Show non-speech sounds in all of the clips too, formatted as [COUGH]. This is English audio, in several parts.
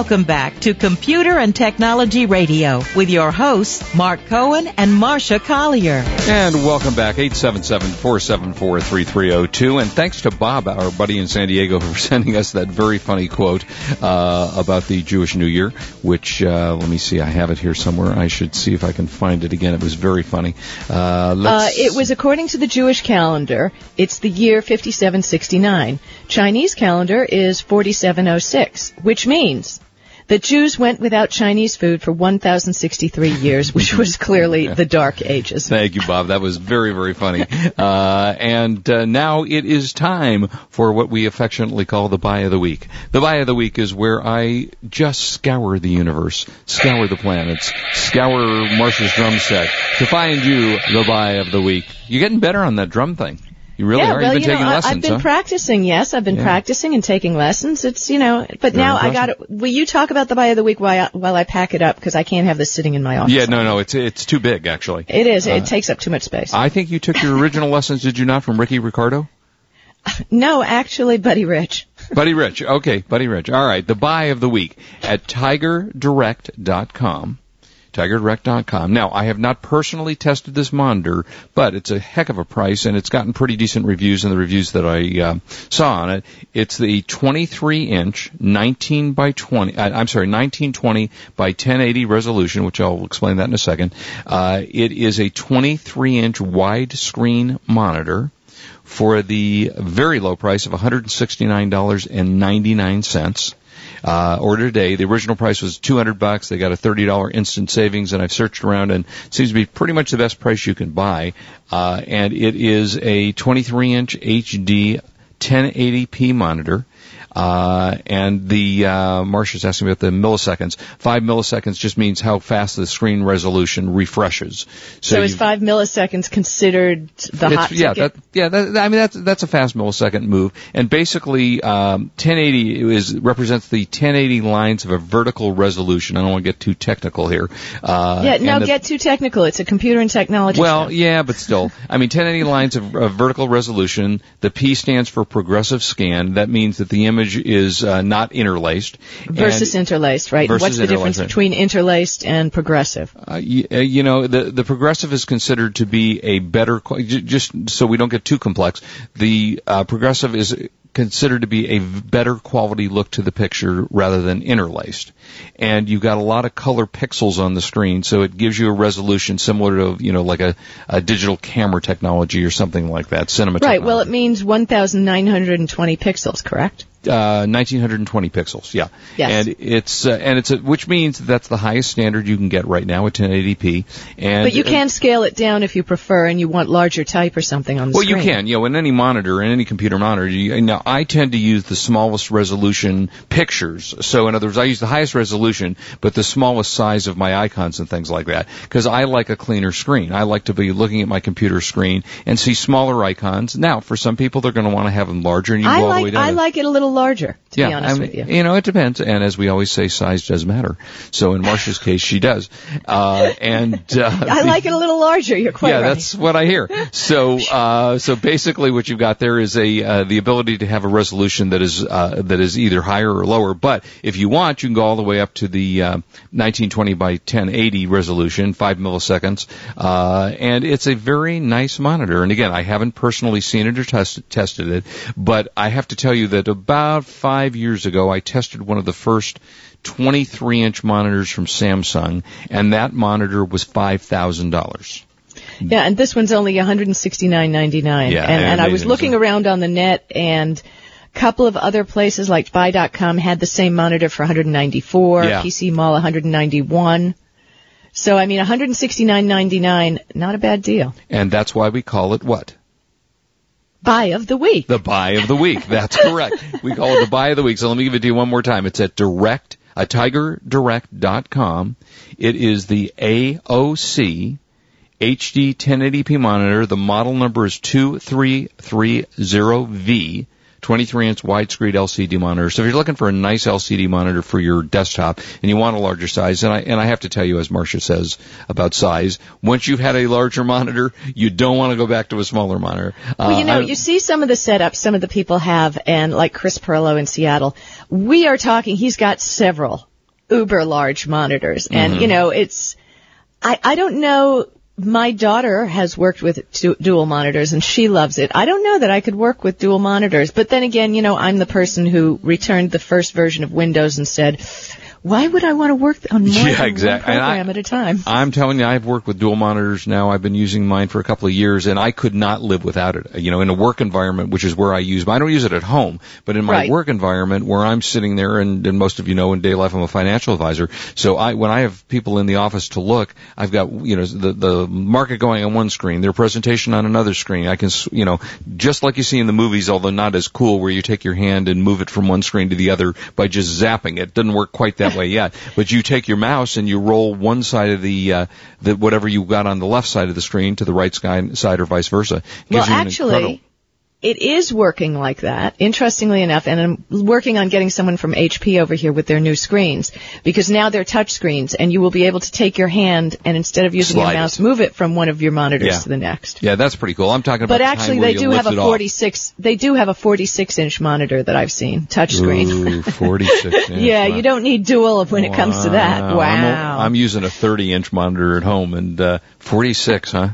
Welcome back to Computer and Technology Radio with your hosts, Mark Cohen and Marsha Collier. And welcome back, 877-474-3302. And thanks to Bob, our buddy in San Diego, [LAUGHS] for sending us that very funny quote uh, about the Jewish New Year, which, uh, let me see, I have it here somewhere. I should see if I can find it again. It was very funny. Uh, Uh, it was according to the Jewish calendar. It's the year 5769. Chinese calendar is 4706, which means the Jews went without Chinese food for 1063 years, which was clearly [LAUGHS] the Dark Ages. Thank you, Bob. That was very, very funny. Uh, and uh, now it is time for what we affectionately call the buy of the week. The buy of the week is where I just scour the universe, scour the planets, scour Marsha's drum set to find you the buy of the week. You're getting better on that drum thing. You really yeah, are. well, You've been you know, taking I- lessons, I've been huh? practicing. Yes, I've been Yeah. practicing and taking lessons. It's you know, but now I got it. Will you talk about the buy of the week while I, while I pack it up because I can't have this sitting in my office. yeah, no, no, it's it's too big actually. It is. Uh, it takes up too much space. I think you took your original [LAUGHS] lessons, did you not, from Ricky Ricardo? no, actually, Buddy Rich. [LAUGHS] Buddy Rich. Okay, Buddy Rich. All right. The buy of the week at tigerdirect.com. TigerDirect.com. Now, I have not personally tested this monitor, but it's a heck of a price, and it's gotten pretty decent reviews in the reviews that I uh, saw on it. It's the 23-inch, 19 by 20. Uh, I'm sorry, 1920 by 1080 resolution, which I'll explain that in a second. Uh, it is a 23-inch widescreen monitor for the very low price of $169.99. Uh, order today. The original price was 200 bucks. They got a $30 instant savings, and I've searched around, and it seems to be pretty much the best price you can buy. Uh, and it is a 23-inch HD 1080p monitor. Uh, and the, uh, Marsha's asking about the milliseconds. Five milliseconds just means how fast the screen resolution refreshes. So, is five milliseconds considered the hot yeah, ticket? that, yeah. That, I mean, that's that's a fast millisecond move, and basically, um, 1080 is represents the 1080 lines of a vertical resolution. I don't want to get too technical here. Uh, yeah, no, the- get too technical. It's a computer and technology. well, yeah, but still, I mean, 1080 lines of, of vertical resolution. The P stands for progressive scan. That means that the image is uh, not interlaced. versus interlaced, right? versus What's the difference between interlaced and progressive? Uh, you, uh, you know, the the progressive is considered to be a better, just so we don't get too complex. The uh, progressive is considered to be a better quality look to the picture rather than interlaced. And you've got a lot of color pixels on the screen, so it gives you a resolution similar to, you know, like a, a digital camera technology or something like that, cinema Right. Well, it means 1,920 pixels, correct? Uh, 1920 pixels, yeah. Yes. And it's uh, and it's a, which means that's the highest standard you can get right now at 1080p. And But you uh, can scale it down if you prefer and you want larger type or something on the Well, screen. Well, you can. You know, in any monitor, in any computer monitor, you, now I tend to use the smallest resolution pictures. So, in other words, I use the highest resolution, but the smallest size of my icons and things like that, because I like a cleaner screen. I like to be looking at my computer screen and see smaller icons. Now, for some people, they're going to want to have them larger, and you I go all the way down. I to- like it a little larger, to yeah, be honest I with mean, you. know, it depends. And as we always say, size does matter. So in Marsha's case, she does. Uh, and uh, [LAUGHS] I like it a little larger. You're quite yeah, right. that's what I hear. So, uh, so basically, what you've got there is a uh, the ability to have a resolution that is uh, that is either higher or lower. But if you want, you can go all the way up to the uh, 1920 by 1080 resolution, five milliseconds, uh, and it's a very nice monitor. And again, I haven't personally seen it or test, tested it, but I have to tell you that about five years ago, I tested one of the first 23 inch monitors from Samsung, and that monitor was five thousand dollars. Yeah, and this one's only 169.99. Yeah, and, and I was looking around on the net and a couple of other places like buy.com had the same monitor for 194, Yeah. PC Mall 191. So I mean 169.99, not a bad deal. And that's why we call it what? Buy of the week. The buy of the week. That's [LAUGHS] correct. we call it the buy of the week. So let me give it to you one more time. It's at direct, uh, tigerdirect.com. It is the AOC HD 1080p monitor. The model number is 2330V. 23 inch widescreen LCD monitor. So if you're looking for a nice LCD monitor for your desktop and you want a larger size, and I, and I have to tell you, as Marsha says about size, once you've had a larger monitor, you don't want to go back to a smaller monitor. Well, you Uh, know, you see some of the setups some of the people have, and like Chris Pirillo in Seattle, we are talking, he's got several uber large monitors, and Mm-hmm. you know, it's, I, I don't know, my daughter has worked with du- dual monitors and she loves it. I don't know that I could work with dual monitors, but then again, you know, I'm the person who returned the first version of Windows and said, why would I want to work on more Yeah, than exactly. one And I- program at a time? I'm telling you, I've worked with dual monitors now. I've been using mine for a couple of years, and I could not live without it. You know, in a work environment, which is where I use. I don't use it at home, but in my Right. work environment, where I'm sitting there, and, and most of you know, in day life, I'm a financial advisor. So I, when I have people in the office to look, I've got you know the the market going on one screen, their presentation on another screen. I can, you know, just like you see in the movies, although not as cool, where you take your hand and move it from one screen to the other by just zapping it. Doesn't work quite that yet. But you take your mouse and you roll one side of the, uh, the whatever you got on the left side of the screen to the right side or vice versa. It Well, gives you an actually, incredible- it is working like that, interestingly enough, and I'm working on getting someone from HP over here with their new screens, because now they're touch screens, and you will be able to take your hand and instead of using Slide your mouse, it. move it from one of your monitors Yeah. to the next. yeah, that's pretty cool. I'm talking about But actually, they do have a 46. They do have a 46 inch monitor that I've seen, touchscreen. Ooh, [LAUGHS] 46 inch. yeah, Wow. you don't need dual when it comes to that. I'm, Wow. I'm using a 30 inch monitor at home and, uh, 46, huh?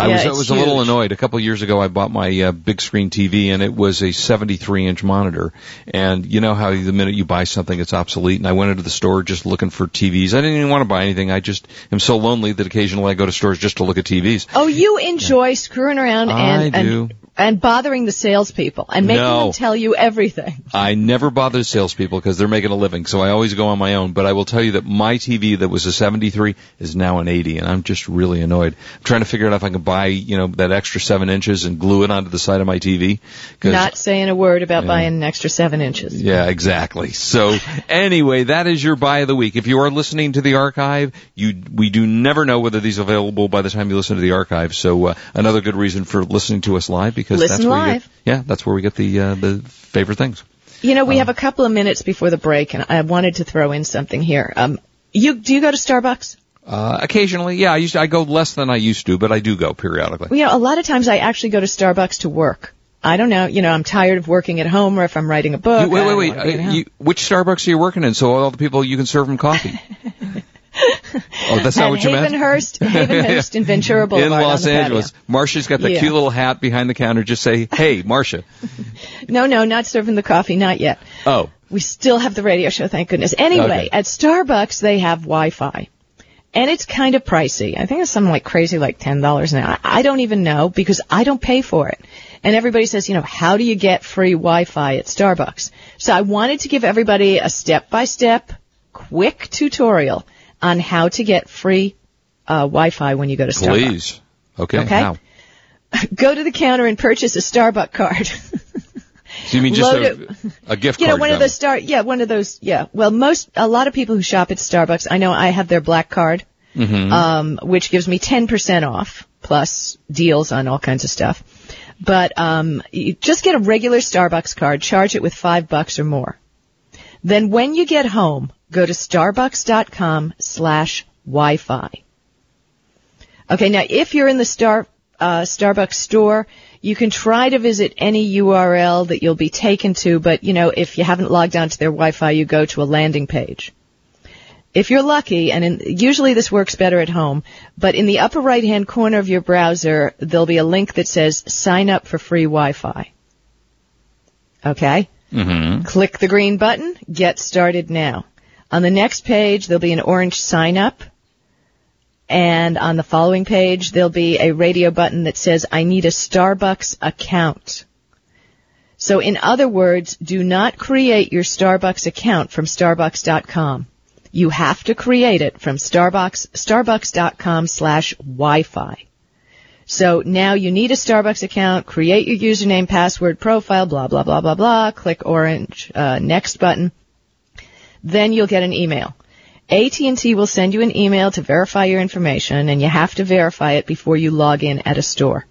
I Yeah, was, I was a little annoyed. A couple of years ago, I bought my uh, big screen TV, and it was a 73 inch monitor. And you know how the minute you buy something, it's obsolete. And I went into the store just looking for TVs. I didn't even want to buy anything. I just am so lonely that occasionally I go to stores just to look at TVs. Oh, you enjoy screwing around and, I do. and and bothering the salespeople and making No. them tell you everything. I never bother salespeople because they're making a living, so I always go on my own. But I will tell you that my TV that was a 73 is now an 80, and I'm just really annoyed. I'm trying to figure out if I can buy, you know, that extra seven inches and glue it onto the side of my TV. Not saying a word about Yeah. buying an extra seven inches. yeah, exactly. So anyway, that is your buy of the week. If you are listening to the archive, you we do never know whether these are available by the time you listen to the archive. So uh, another good reason for listening to us live because Listen that's where live. get yeah, that's where we get the uh, the favorite things. You know, we Oh. have a couple of minutes before the break, and I wanted to throw in something here. Um, you do you go to Starbucks? Uh, occasionally, yeah, I used to, I go less than I used to, but I do go periodically. Well, you know, a lot of times I actually go to Starbucks to work. I don't know, you know, I'm tired of working at home, or if I'm writing a book. You- wait, wait, wait. wanna be at Uh, you, which Starbucks are you working in? So all the people you can serve them coffee. [LAUGHS] oh, that's not At what you meant. Havenhurst, Havenhurst [LAUGHS] and Ventura Boulevard in Los the patio. Angeles, Marsha's got that Yeah. cute little hat behind the counter. Just say, "Hey, Marsha." [LAUGHS] No, no, not serving the coffee, not yet. Oh, We still have the radio show, thank goodness. Anyway, Okay. at Starbucks they have Wi-Fi. And it's kind of pricey. I think it's something like crazy like $10 an hour. I don't even know because I don't pay for it. And everybody says, you know, how do you get free Wi-Fi at Starbucks? So I wanted to give everybody a step-by-step, quick tutorial on how to get free uh, Wi-Fi when you go to Starbucks. please. Okay. Okay. [LAUGHS] Go to the counter and purchase a Starbucks card. [LAUGHS] So you mean just a, a gift you know, card? one of the star, yeah, one of those, yeah. Well, most, a lot of people who shop at Starbucks, I know I have their black card, Mm-hmm. um, which gives me 10% off, plus deals on all kinds of stuff. But, um, you just get a regular Starbucks card, charge it with five bucks or more. Then when you get home, go to starbucks.com slash Wi-Fi. Okay, now if you're in the Star, uh, Starbucks store, you can try to visit any URL that you'll be taken to, but you know, if you haven't logged onto their Wi-Fi, you go to a landing page. If you're lucky, and in, usually this works better at home, but in the upper right hand corner of your browser, there'll be a link that says sign up for free Wi-Fi. Okay? Mm-hmm. Click the green button, get started now. On the next page, there'll be an orange sign up. And on the following page, there'll be a radio button that says, I need a Starbucks account. So in other words, do not create your Starbucks account from starbucks.com. You have to create it from Starbucks, starbucks.com slash Wi-Fi. So now you need a Starbucks account, create your username, password, profile, blah, blah, blah, blah, blah, click orange, uh, next button. Then you'll get an email. AT&T will send you an email to verify your information and you have to verify it before you log in at a store.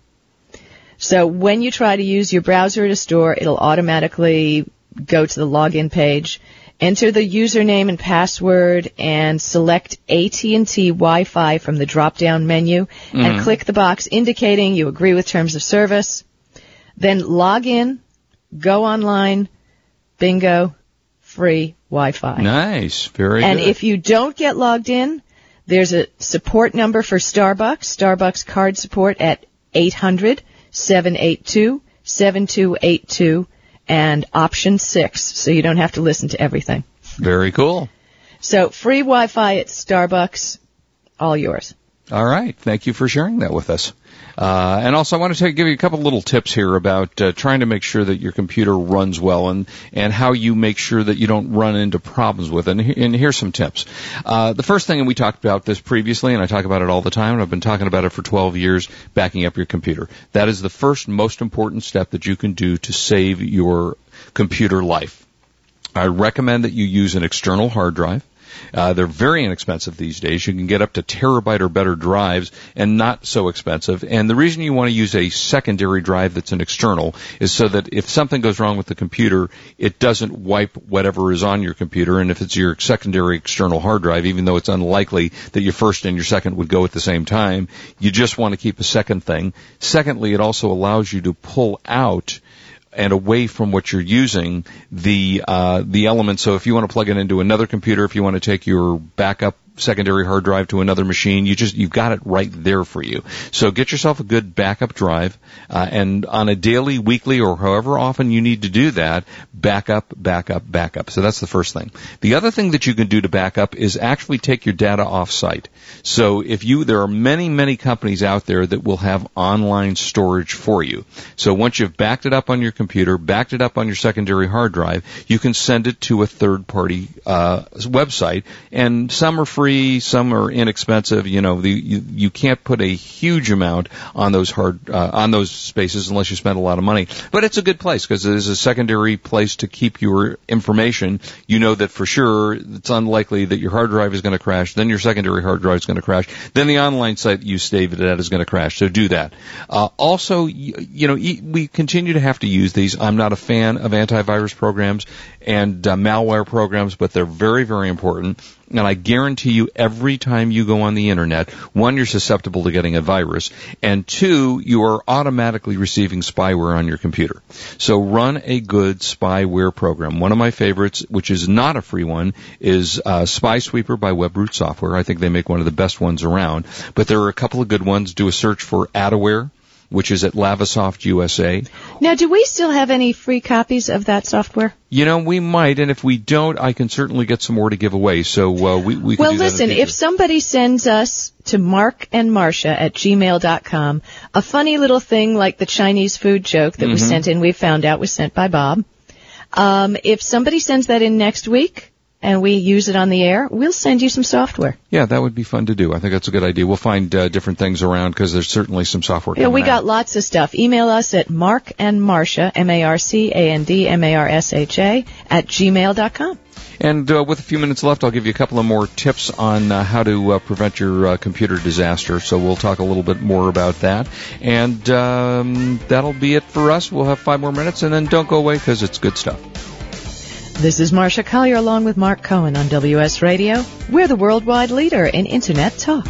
So when you try to use your browser at a store, it'll automatically go to the login page, enter the username and password, and select AT&T Wi-Fi from the drop-down menu, and mm-hmm. click the box indicating you agree with terms of service. Then log in, go online, bingo, free Wi-Fi. Nice. Very And good. And if you don't get logged in, there's a support number for Starbucks, Starbucks card support at 800-782-7282 and option 6, so you don't have to listen to everything. Very cool. So free Wi-Fi at Starbucks, all yours. All right. Thank you for sharing that with us. Uh, and also, I want to take, give you a couple little tips here about uh, trying to make sure that your computer runs well and, and how you make sure that you don't run into problems with it. And, and here's some tips. Uh, the first thing, and we talked about this previously, and I talk about it all the time, and I've been talking about it for 12 years, backing up your computer. That is the first most important step that you can do to save your computer life. I recommend that you use an external hard drive. Uh, they're very inexpensive these days. You can get up to terabyte or better drives and not so expensive. And the reason you want to use a secondary drive that's an external is so that if something goes wrong with the computer, it doesn't wipe whatever is on your computer. And if it's your secondary external hard drive, even though it's unlikely that your first and your second would go at the same time, you just want to keep a second thing. Secondly, it also allows you to pull out and away from what you're using the uh, the elements. So if you want to plug it into another computer, if you want to take your backup secondary hard drive to another machine, you just you've got it right there for you. So get yourself a good backup drive, uh, and on a daily, weekly, or however often you need to do that, backup, backup, backup. So that's the first thing. The other thing that you can do to backup is actually take your data off site. So if you, there are many, many companies out there that will have online storage for you. So once you've backed it up on your computer, backed it up on your secondary hard drive, you can send it to a third party uh, website, and some are free, some are inexpensive. You know, the, you, you can't put a huge amount on those hard uh, on those spaces unless you spend a lot of money. But it's a good place because it is a secondary place to keep your information. You know that for sure it's unlikely that your hard drive is going to crash. Then your secondary hard drive is going to crash. Then the online site you saved it at is going to crash. So do that. Uh, also, you, you know, e- we continue to have to use these. I'm not a fan of antivirus programs and uh, malware programs, but they're very, very important. And I guarantee you every time you go on the internet, one, you're susceptible to getting a virus, and two, you are automatically receiving spyware on your computer. So run a good spyware program. One of my favorites, which is not a free one, is uh, Spy Sweeper by WebRoot Software. I think they make one of the best ones around. But there are a couple of good ones. Do a search for Adaware, which is at Lavasoft USA. Now, do we still have any free copies of that software? You know, we might, and if we don't, I can certainly get some more to give away. So uh, we we can Well, do that in the listen, if somebody sends us to Mark and Marsha at gmail.com a funny little thing like the Chinese food joke that was Mm-hmm. sent in, we found out was sent by Bob. Um, if somebody sends that in next week and we use it on the air, we'll send you some software. Yeah, that would be fun to do. I think that's a good idea. We'll find uh, different things around because there's certainly some software. Yeah, we got out. lots of stuff. Email us at Mark and Marsha, M-A-R-C-A-N-D-M-A-R-S-H-A, at gmail.com. And uh, with a few minutes left, I'll give you a couple of more tips on uh, how to uh, prevent your uh, computer disaster. So we'll talk a little bit more about that. And um, that'll be it for us. We'll have five more minutes, and then don't go away because it's good stuff. This is Marsha Collier along with Mark Cohen on WS Radio. We're the worldwide leader in Internet talk.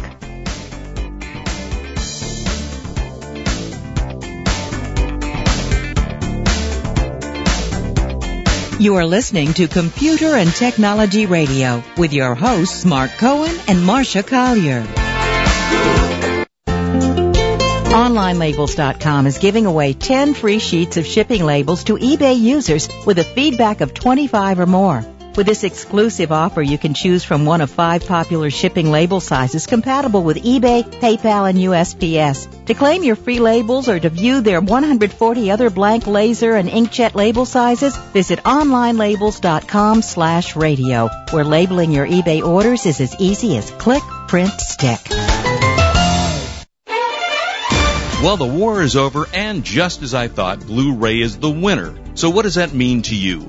You are listening to Computer and Technology Radio with your hosts Mark Cohen and Marsha Collier. OnlineLabels.com is giving away 10 free sheets of shipping labels to eBay users with a feedback of 25 or more. With this exclusive offer, you can choose from one of five popular shipping label sizes compatible with eBay, PayPal, and USPS. To claim your free labels or to view their 140 other blank laser and inkjet label sizes, visit onlinelabels.com slash radio, where labeling your eBay orders is as easy as click, print, stick. Well, the war is over, and just as I thought, Blu-ray is the winner. So what does that mean to you?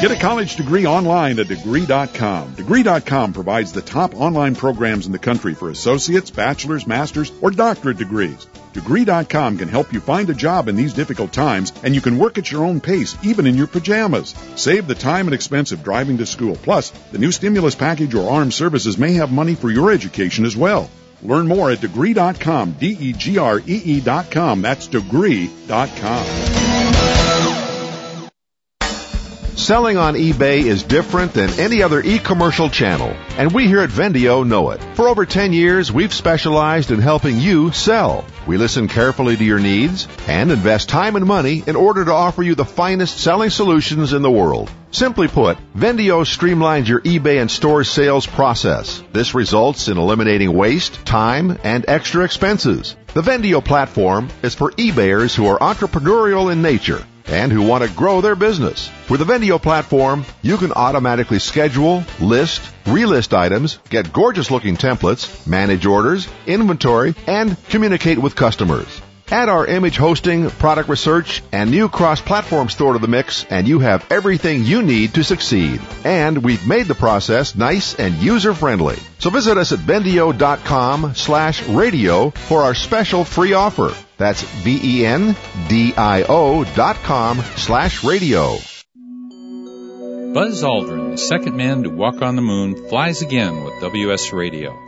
Get a college degree online at degree.com. Degree.com provides the top online programs in the country for associates, bachelor's, master's, or doctorate degrees. Degree.com can help you find a job in these difficult times, and you can work at your own pace, even in your pajamas. Save the time and expense of driving to school. Plus, the new stimulus package or armed services may have money for your education as well. Learn more at degree.com, D-E-G-R-E-E.com. That's degree.com. Selling on eBay is different than any other e-commercial channel, and we here at Vendio know it. For over 10 years, we've specialized in helping you sell. We listen carefully to your needs and invest time and money in order to offer you the finest selling solutions in the world. Simply put, Vendio streamlines your eBay and store sales process. This results in eliminating waste, time, and extra expenses. The Vendio platform is for eBayers who are entrepreneurial in nature and who want to grow their business. With the Vendio platform, you can automatically schedule, list, relist items, get gorgeous looking templates, manage orders, inventory, and communicate with customers. Add our image hosting, product research, and new cross-platform store to the mix, and you have everything you need to succeed. And we've made the process nice and user-friendly. So visit us at vendio.com slash radio for our special free offer. That's V-E-N-D-I-O dot com slash radio. Buzz Aldrin, the second man to walk on the moon, flies again with WS Radio.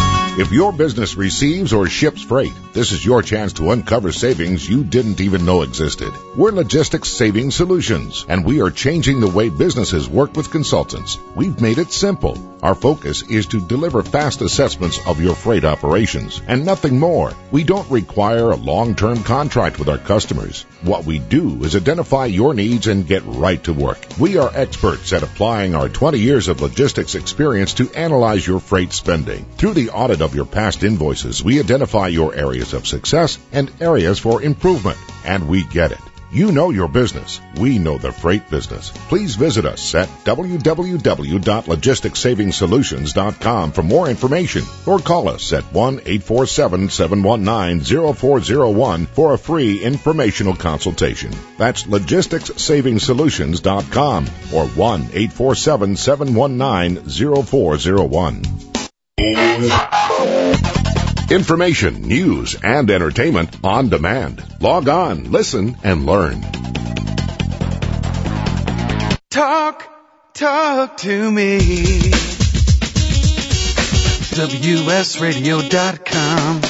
If your business receives or ships freight, this is your chance to uncover savings you didn't even know existed. We're Logistics Saving Solutions, and we are changing the way businesses work with consultants. We've made it simple. Our focus is to deliver fast assessments of your freight operations and nothing more. We don't require a long-term contract with our customers. What we do is identify your needs and get right to work. We are experts at applying our 20 years of logistics experience to analyze your freight spending. Through the audit of your past invoices, we identify your areas of success and areas for improvement. And we get it. You know your business. We know the freight business. Please visit us at www.logisticsavingsolutions.com for more information or call us at 1-847-719-0401 for a free informational consultation. That's logisticsavingsolutions.com or 1-847-719-0401. Information, news, and entertainment on demand. Log on, listen, and learn. Talk, talk to me. WSRadio.com.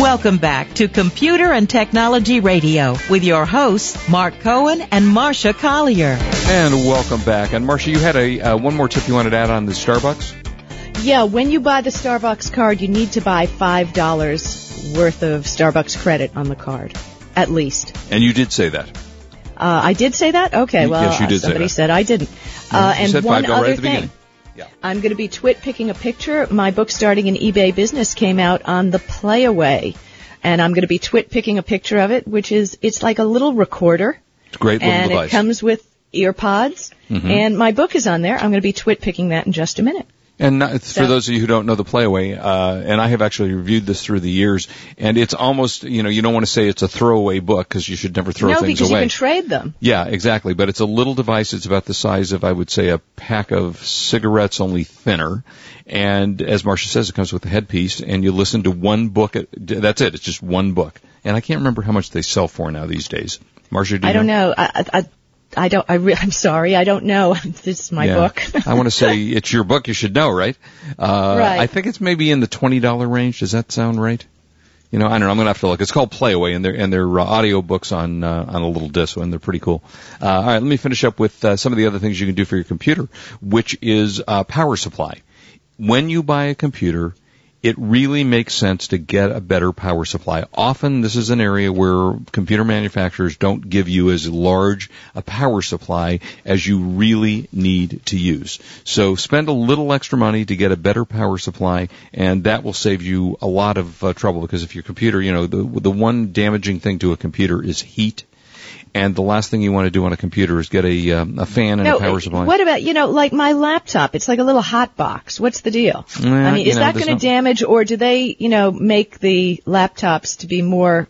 Welcome back to Computer and Technology Radio with your hosts, Mark Cohen and Marsha Collier. And welcome back. And Marsha, you had a uh, one more tip you wanted to add on the Starbucks? Yeah, when you buy the Starbucks card, you need to buy $5 worth of Starbucks credit on the card. at least. And you did say that. Uh, I did say that. Okay, well, yes, you did somebody said I didn't. Uh, and one other right thing. beginning. I'm going to be twit picking a picture. My book starting an eBay business came out on the Playaway, and I'm going to be twit picking a picture of it, which is it's like a little recorder, It's a great little and device. it comes with ear pods. Mhm. And my book is on there. I'm going to be twit picking that in just a minute. And not, for those of you who don't know the playaway, uh, and I have actually reviewed this through the years, and it's almost, you know, you don't want to say it's a throwaway book because you should never throw no, things away. No, because you can trade them. Yeah, exactly. But it's a little device. It's about the size of, I would say, a pack of cigarettes, only thinner. And as Marsha says, it comes with a headpiece, and you listen to one book. At, that's it. It's just one book. And I can't remember how much they sell for now these days. Marsha, do you I don't know. I, I, I- I don't. I re- [LAUGHS] I'm sorry. I don't know. [LAUGHS] this is my Yeah. book. I want to say [LAUGHS] it's your book. You should know, right? Uh, Right. I think it's maybe in the twenty dollar range. Does that sound right? You know, I don't know. I'm gonna have to look. It's called Playaway, and they're and they're uh, audio books on uh, on a little disc, and they're pretty cool. Uh, all right, let me finish up with uh, some of the other things you can do for your computer, which is uh, power supply. When you buy a computer, it really makes sense to get a better power supply. Often this is an area where computer manufacturers don't give you as large a power supply as you really need to use. So spend a little extra money to get a better power supply and that will save you a lot of uh, trouble because if your computer, you know, the, the one damaging thing to a computer is heat. And the last thing you want to do on a computer is get a, um, a fan and no, a power supply. what about you know, like my laptop? It's like a little hot box. What's the deal? I mean, is know, that going to no- damage, or do they, you know, make the laptops to be more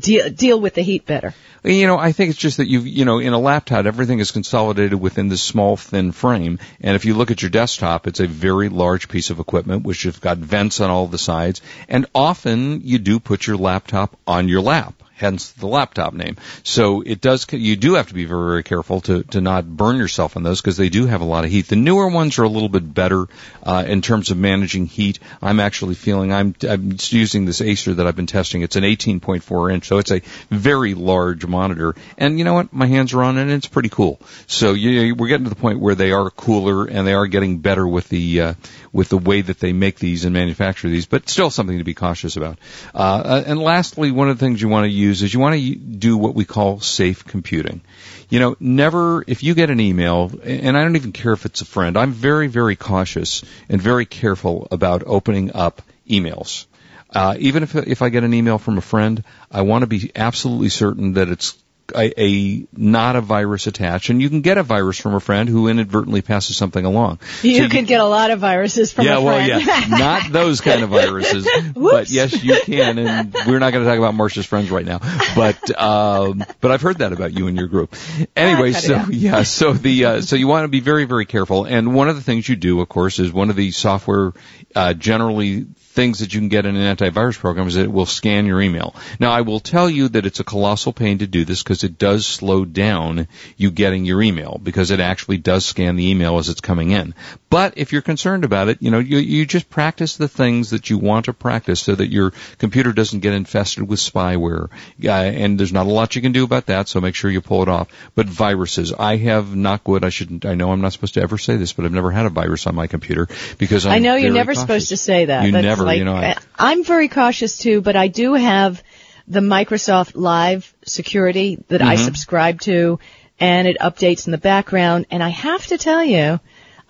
deal deal with the heat better? You know, I think it's just that you, you know, in a laptop, everything is consolidated within this small, thin frame. And if you look at your desktop, it's a very large piece of equipment, which has got vents on all the sides. And often you do put your laptop on your lap. Hence the laptop name. So it does, you do have to be very, very careful to, to not burn yourself on those because they do have a lot of heat. The newer ones are a little bit better, uh, in terms of managing heat. I'm actually feeling, I'm, I'm using this Acer that I've been testing. It's an 18.4 inch, so it's a very large monitor. And you know what? My hands are on it and it's pretty cool. So you, we're getting to the point where they are cooler and they are getting better with the, uh, with the way that they make these and manufacture these, but still something to be cautious about. Uh, and lastly, one of the things you want to use is you want to do what we call safe computing. You know, never, if you get an email, and I don't even care if it's a friend, I'm very, very cautious and very careful about opening up emails. Uh, even if if I get an email from a friend, I want to be absolutely certain that it's a, a not a virus attached, and you can get a virus from a friend who inadvertently passes something along. You So could get a lot of viruses from yeah, a well, friend. yeah, not those kind of viruses, [LAUGHS] but yes, you can. And we're not going to talk about Marsha's friends right now, but um, but I've heard that about you and your group. Anyway, so yeah, so the uh, so you want to be very very careful. And one of the things you do, of course, is one of the software uh, generally things that you can get in an antivirus program is that it will scan your email. Now, I will tell you that it's a colossal pain to do this because it does slow down you getting your email because it actually does scan the email as it's coming in. But if you're concerned about it, you know, you, you just practice the things that you want to practice so that your computer doesn't get infested with spyware. Uh, and there's not a lot you can do about that, so make sure you pull it off. But viruses, I have not good. I shouldn't. I know I'm not supposed to ever say this, but I've never had a virus on my computer because I'm I know you're never cautious. supposed to say that. You That's never, like, you know. I, I'm very cautious too, but I do have the Microsoft Live security that I Mhm. subscribe to, and it updates in the background. And I have to tell you,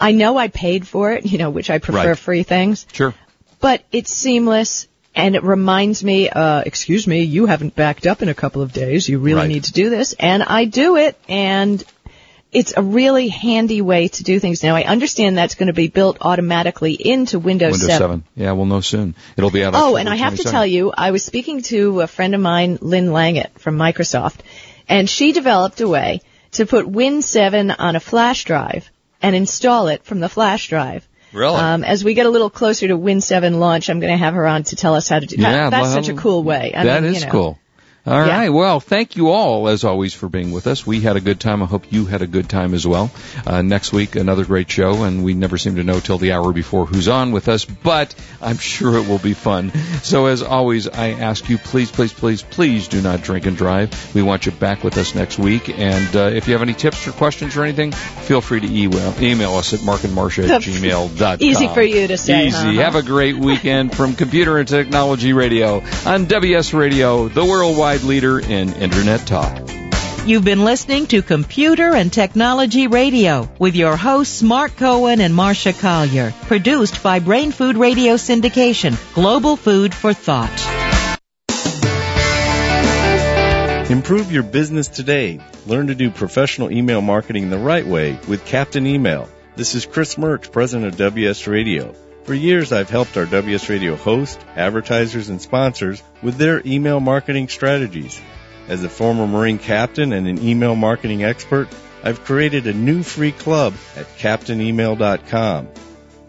I know I paid for it, [LAUGHS] you know, which I prefer Right. free things, sure. but it's seamless. And it reminds me, uh, excuse me, you haven't backed up in a couple of days. You really Right. need to do this. And I do it, and it's a really handy way to do things. Now, I understand that's going to be built automatically into Windows, Windows 7. Yeah, we'll know soon. It'll be out. Oh, and I have to tell you, I was speaking to a friend of mine, Lynn Langit from Microsoft, and she developed a way to put Win 7 on a flash drive and install it from the flash drive. Really? Um, as we get a little closer to Win 7 launch, I'm going to have her on to tell us how to do Yeah, that. That's well, such a cool way. I That mean, is you know. cool. All Yeah. right. Well, thank you all, as always, for being with us. We had a good time. I hope you had a good time as well. Uh, next week, another great show, and we never seem to know till the hour before who's on with us, but I'm sure it will be fun. So, as always, I ask you, please, please, please, please do not drink and drive. We want you back with us next week. And uh, if you have any tips or questions or anything, feel free to email, email us at markandmarsha at gmail.com. [LAUGHS] Easy for you to say, Easy. uh-huh. Have a great weekend from Computer and Technology Radio on WS Radio, the worldwide worldwide leader in Internet talk. You've been listening to Computer and Technology Radio with your hosts Mark Cohen and Marsha Collier, produced by Brain Food Radio Syndication, global food for thought. Improve your business today. Learn to do professional email marketing the right way with Captain Email. This is Chris Mertz, president of WS Radio. For years, I've helped our WS Radio hosts, advertisers, and sponsors with their email marketing strategies. As a former Marine captain and an email marketing expert, I've created a new free club at CaptainEmail.com.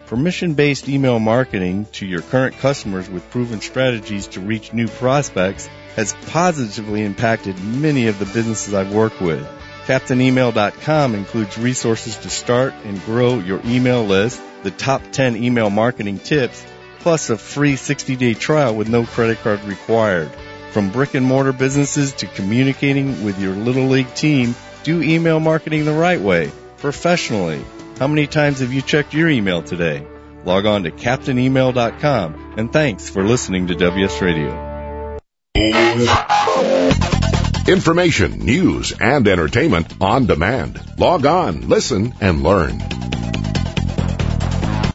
Permission-based email marketing to your current customers with proven strategies to reach new prospects has positively impacted many of the businesses I've worked with. CaptainEmail.com includes resources to start and grow your email list, the top 10 email marketing tips, plus a free 60 day trial with no credit card required. From brick and mortar businesses to communicating with your little league team, do email marketing the right way, professionally. How many times have you checked your email today? Log on to CaptainEmail.com and thanks for listening to WS Radio. Information, news, and entertainment on demand. Log on, listen, and learn.